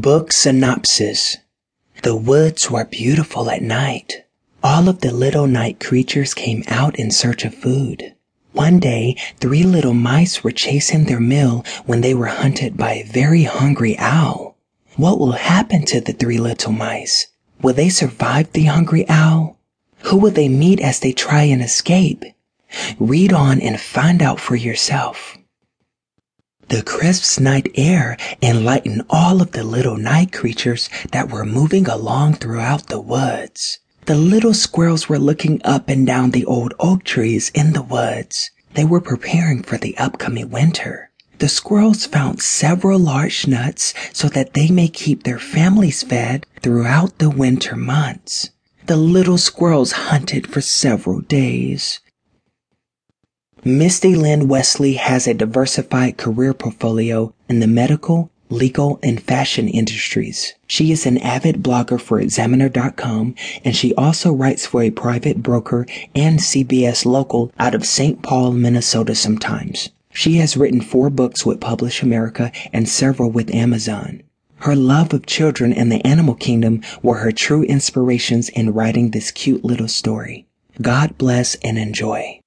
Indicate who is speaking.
Speaker 1: Book synopsis The woods were beautiful at night. All of the little night creatures came out in search of food. One day, three little mice were chasing their meal when they were hunted by a very hungry owl. What will happen to the three little mice? Will they survive the hungry owl? Who will they meet as they try and escape? Read on and find out for yourself. The crisp night air enlightened all of the little night creatures that were moving along throughout the woods. The little squirrels were looking up and down the old oak trees in the woods. They were preparing for the upcoming winter. The squirrels found several large nuts so that they may keep their families fed throughout the winter months. The little squirrels hunted for several days. Misty Lynn Wesley has a diversified career portfolio in the medical, legal, and fashion industries. She is an avid blogger for Examiner.com and she also writes for a private broker and CBS local out of St. Paul, Minnesota sometimes. She has written four books with Publish America and several with Amazon. Her love of children and the animal kingdom were her true inspirations in writing this cute little story. God bless and enjoy.